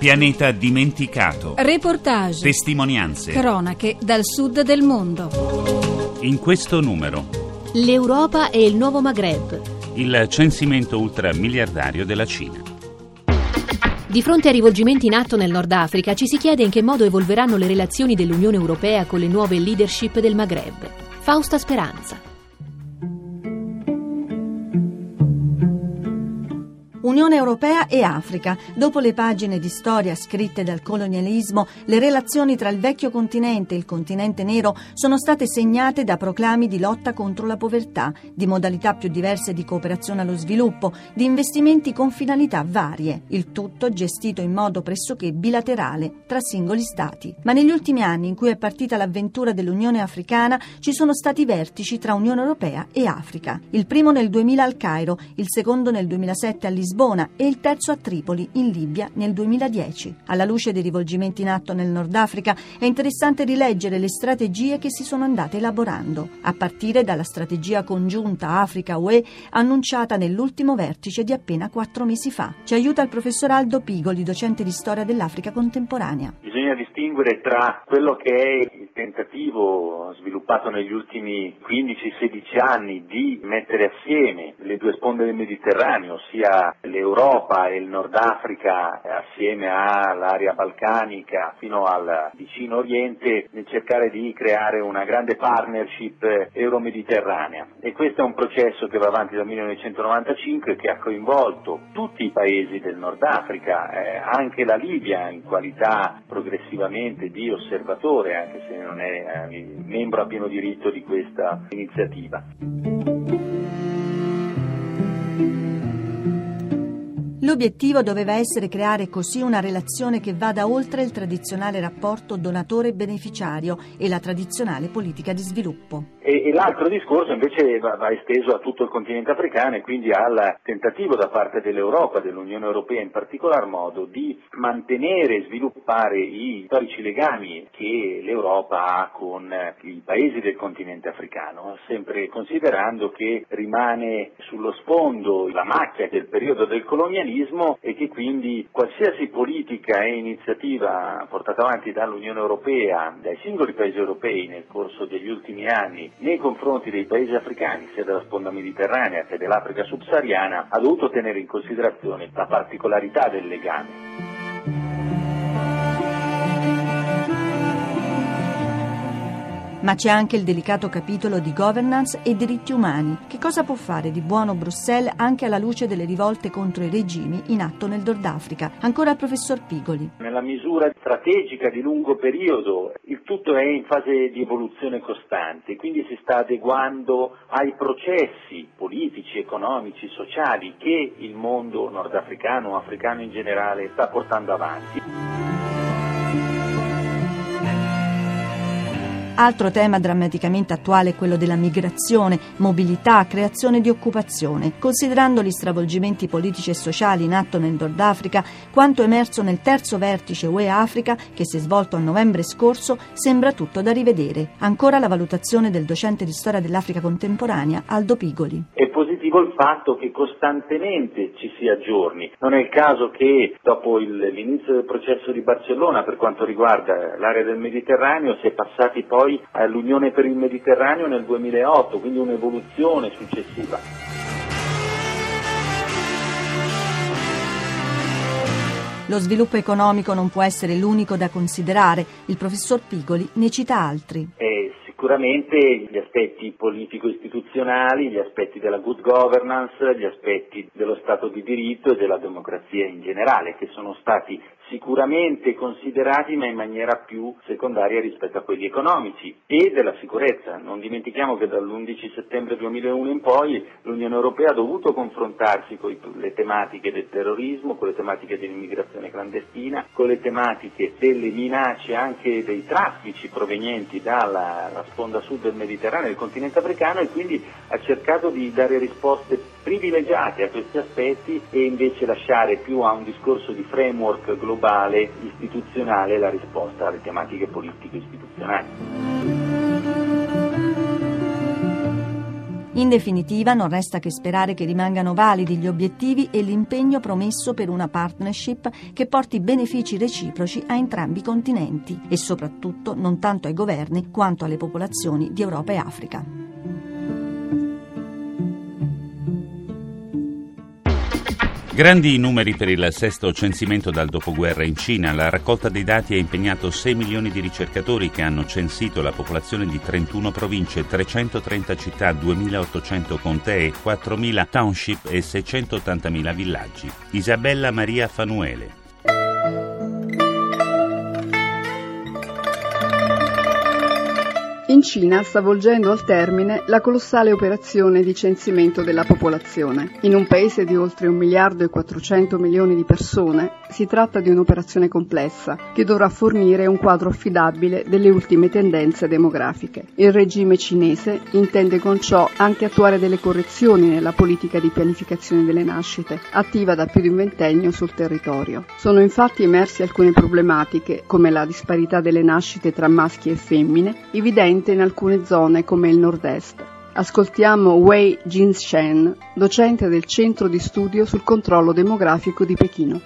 Pianeta dimenticato. Reportage. Testimonianze. Cronache dal sud del mondo. In questo numero. L'Europa e il nuovo Maghreb. Il censimento ultramiliardario della Cina. Di fronte ai rivolgimenti in atto nel Nord Africa ci si chiede in che modo evolveranno le relazioni dell'Unione Europea con le nuove leadership del Maghreb. Fausta Speranza. Unione Europea e Africa. Dopo le pagine di storia scritte dal colonialismo, le relazioni tra il vecchio continente e il continente nero sono state segnate da proclami di lotta contro la povertà, di modalità più diverse di cooperazione allo sviluppo, di investimenti con finalità varie, il tutto gestito in modo pressoché bilaterale tra singoli stati. Ma negli ultimi anni in cui è partita l'avventura dell'Unione Africana ci sono stati vertici tra Unione Europea e Africa. Il primo nel 2000 al Cairo, il secondo nel 2007 a Lisbona, Lisbona e il terzo a Tripoli, in Libia, nel 2010. Alla luce dei rivolgimenti in atto nel Nord Africa è interessante rileggere le strategie che si sono andate elaborando, a partire dalla strategia congiunta Africa-UE annunciata nell'ultimo vertice di appena quattro mesi fa. Ci aiuta il professor Aldo Pigoli, docente di storia dell'Africa contemporanea. Bisogna distinguere tra quello che è il tentativo sviluppato negli ultimi 15-16 anni di mettere assieme le due sponde del Mediterraneo, ossia l'Europa e il Nord Africa assieme all'area balcanica fino al vicino Oriente nel cercare di creare una grande partnership euro-mediterranea. E questo è un processo che va avanti dal 1995 che ha coinvolto tutti i paesi del Nord Africa, eh, anche la Libia in qualità progressivamente di osservatore anche se non è eh, membro a pieno diritto di questa iniziativa. L'obiettivo doveva essere creare così una relazione che vada oltre il tradizionale rapporto donatore-beneficiario e la tradizionale politica di sviluppo. E, e l'altro discorso invece va, va, esteso a tutto il continente africano e quindi al tentativo da parte dell'Europa, dell'Unione Europea in particolar modo, di mantenere e sviluppare i storici legami che l'Europa ha con i paesi del continente africano, sempre considerando che rimane sullo sfondo la macchia del periodo del colonialismo e che quindi qualsiasi politica e iniziativa portata avanti dall'Unione Europea, dai singoli paesi europei nel corso degli ultimi anni nei confronti dei paesi africani, sia della sponda mediterranea che dell'Africa subsahariana, ha dovuto tenere in considerazione la particolarità del legame. Ma c'è anche il delicato capitolo di governance e diritti umani. Che cosa può fare di buono Bruxelles anche alla luce delle rivolte contro i regimi in atto nel Nord Africa? Ancora il professor Pigoli. Nella misura strategica di lungo periodo il tutto è in fase di evoluzione costante, quindi si sta adeguando ai processi politici, economici, sociali che il mondo nordafricano africano in generale sta portando avanti. Altro tema drammaticamente attuale è quello della migrazione, mobilità, creazione di occupazione. Considerando gli stravolgimenti politici e sociali in atto nel Nord Africa, quanto emerso nel terzo vertice UE Africa, che si è svolto a novembre scorso, sembra tutto da rivedere. Ancora la valutazione del docente di storia dell'Africa contemporanea, Aldo Pigoli. È positivo il fatto che costantemente ci si aggiorni. Non è il caso che dopo il, l'inizio del processo di Barcellona per quanto riguarda l'area del Mediterraneo si è passati poi poi all'Unione per il Mediterraneo nel 2008, quindi un'evoluzione successiva. Lo sviluppo economico non può essere l'unico da considerare. Il professor Pigoli ne cita altri. Eh, sicuramente gli aspetti politico-istituzionali, gli aspetti della good governance, gli aspetti dello Stato di diritto e della democrazia in generale, che sono stati sicuramente considerati ma in maniera più secondaria rispetto a quelli economici e della sicurezza. Non dimentichiamo che dall'11 settembre 2001 in poi l'Unione Europea ha dovuto confrontarsi con le tematiche del terrorismo, con le tematiche dell'immigrazione clandestina, con le tematiche delle minacce anche dei traffici provenienti dalla sponda sud del Mediterraneo e del continente africano e quindi ha cercato di dare risposte privilegiate a questi aspetti e invece lasciare più a un discorso di framework globale, istituzionale, la risposta alle tematiche politiche istituzionali. In definitiva non resta che sperare che rimangano validi gli obiettivi e l'impegno promesso per una partnership che porti benefici reciproci a entrambi i continenti e soprattutto non tanto ai governi quanto alle popolazioni di Europa e Africa. Grandi numeri per il sesto censimento dal dopoguerra in Cina. La raccolta dei dati ha impegnato 6 milioni di ricercatori che hanno censito la popolazione di 31 province, 330 città, 2.800 contee, 4.000 township e 680.000 villaggi. Isabella Maria Fanuele. In Cina sta volgendo al termine la colossale operazione di censimento della popolazione. In un paese di oltre un miliardo e 400 milioni di persone si tratta di un'operazione complessa che dovrà fornire un quadro affidabile delle ultime tendenze demografiche. Il regime cinese intende con ciò anche attuare delle correzioni nella politica di pianificazione delle nascite, attiva da più di un ventennio sul territorio. Sono infatti emerse alcune problematiche, come la disparità delle nascite tra maschi e femmine, evidenti presente in alcune zone come il nord-est. Ascoltiamo Wei Jinshen, docente del Centro di Studio sul Controllo Demografico di Pechino.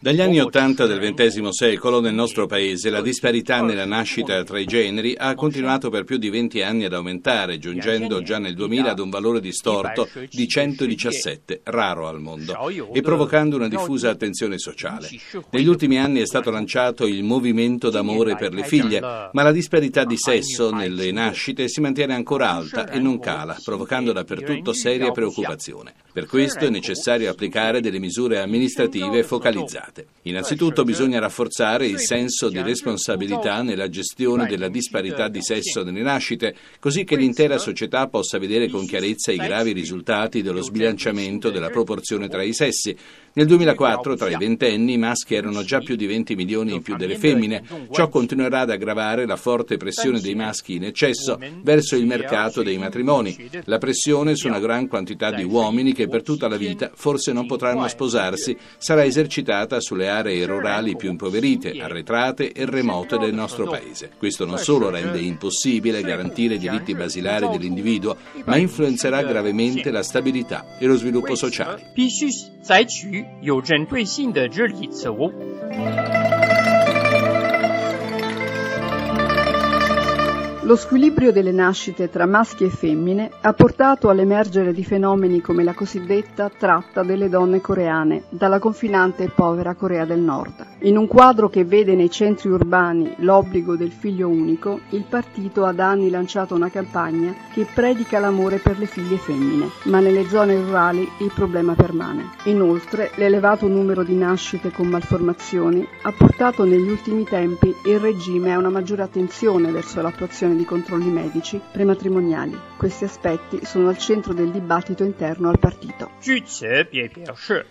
Dagli anni Ottanta del XX secolo nel nostro paese la disparità nella nascita tra i generi ha continuato per più di 20 anni ad aumentare, giungendo già nel 2000 ad un valore distorto di 117, raro al mondo, e provocando una diffusa attenzione sociale. Negli ultimi anni è stato lanciato il movimento d'amore per le figlie, ma la disparità di sesso nelle nascite si mantiene ancora alta e non cala, provocando dappertutto seria preoccupazione. Per questo è necessario applicare delle misure amministrative focalizzate. Innanzitutto bisogna rafforzare il senso di responsabilità nella gestione della disparità di sesso nelle nascite, così che l'intera società possa vedere con chiarezza i gravi risultati dello sbilanciamento della proporzione tra i sessi. Nel 2004 tra i ventenni i maschi erano già più di 20 milioni in più delle femmine. Ciò continuerà ad aggravare la forte pressione dei maschi in eccesso verso il mercato dei matrimoni, la pressione su una gran quantità di uomini che per tutta la vita forse non potranno sposarsi sarà esercitata sulle aree rurali più impoverite, arretrate e remote del nostro paese. Questo non solo rende impossibile garantire i diritti basilari dell'individuo, ma influenzerà gravemente la stabilità e lo sviluppo sociale. 有针对性的治理此物 Lo squilibrio delle nascite tra maschi e femmine ha portato all'emergere di fenomeni come la cosiddetta tratta delle donne coreane dalla confinante e povera Corea del Nord. In un quadro che vede nei centri urbani l'obbligo del figlio unico, il partito ha da anni lanciato una campagna che predica l'amore per le figlie femmine, ma nelle zone rurali il problema permane. Inoltre, l'elevato numero di nascite con malformazioni ha portato negli ultimi tempi il regime a una maggiore attenzione verso l'attuazione di controlli medici prematrimoniali. Questi aspetti sono al centro del dibattito interno al partito.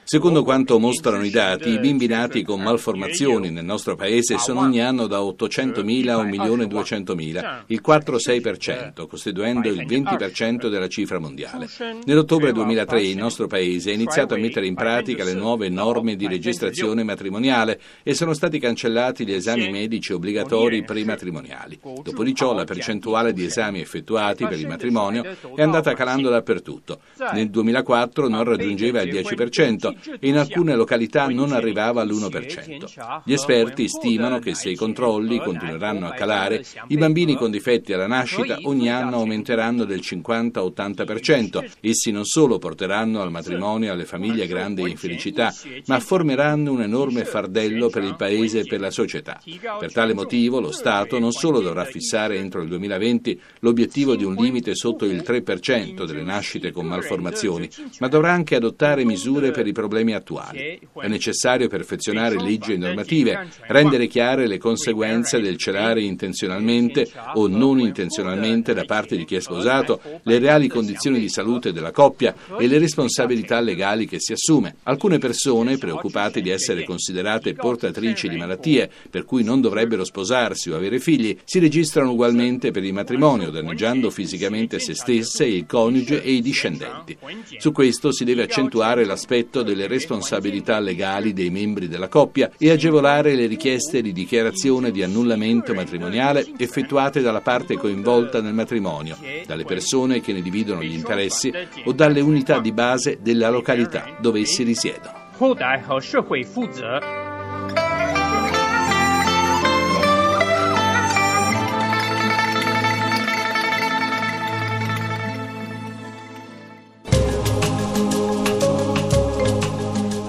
Secondo quanto mostrano i dati, i bimbi nati con malformazioni nel nostro paese sono ogni anno da 800.000 a 1.200.000, il 4-6%, costituendo il 20% della cifra mondiale. Nell'ottobre 2003 il nostro paese ha iniziato a mettere in pratica le nuove norme di registrazione matrimoniale e sono stati cancellati gli esami medici obbligatori prematrimoniali. Dopo di ciò la percentuale di esami effettuati per il matrimonio è andata calando dappertutto. Nel 2004 non raggiungeva il 10% e in alcune località non arrivava all'1%. Gli esperti stimano che se i controlli continueranno a calare, i bambini con difetti alla nascita ogni anno aumenteranno del 50-80%. Essi non solo porteranno al matrimonio e alle famiglie grande infelicità, ma formeranno un enorme fardello per il Paese e per la società. Per tale motivo lo Stato non solo dovrà fissare entro il il 2020 l'obiettivo di un limite sotto il 3% delle nascite con malformazioni, ma dovrà anche adottare misure per i problemi attuali. È necessario perfezionare leggi e normative, rendere chiare le conseguenze del celare intenzionalmente o non intenzionalmente da parte di chi è sposato, le reali condizioni di salute della coppia e le responsabilità legali che si assume. Alcune persone, preoccupate di essere considerate portatrici di malattie per cui non dovrebbero sposarsi o avere figli, si registrano ugualmente violente per il matrimonio, danneggiando fisicamente se stesse, il coniuge e i discendenti. Su questo si deve accentuare l'aspetto delle responsabilità legali dei membri della coppia e e agevolare le richieste di dichiarazione di annullamento matrimoniale effettuate dalla parte coinvolta nel matrimonio, dalle persone che ne dividono gli interessi o dalle unità di base della località dove essi risiedono.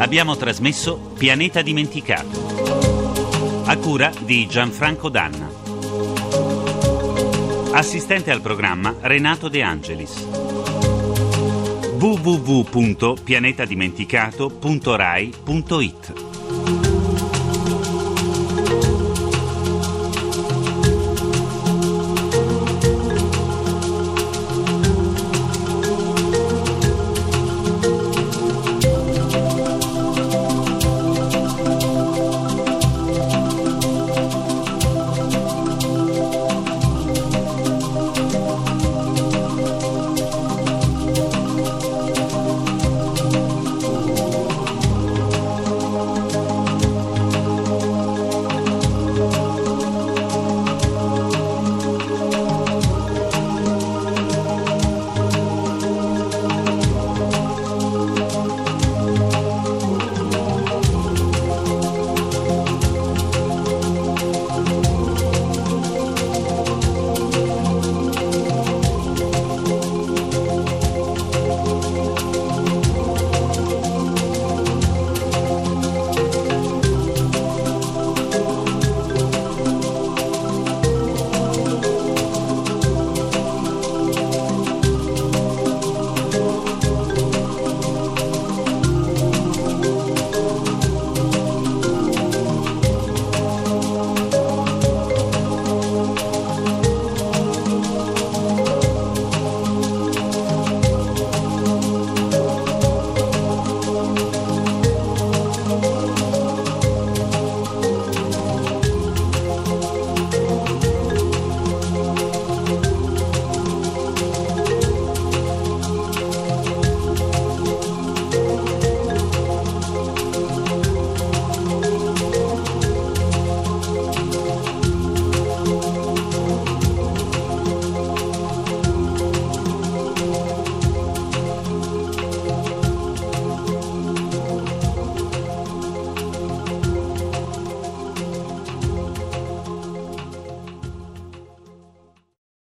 Abbiamo trasmesso Pianeta Dimenticato. A cura di Gianfranco Danna. Assistente al programma Renato De Angelis. www.pianetadimenticato.rai.it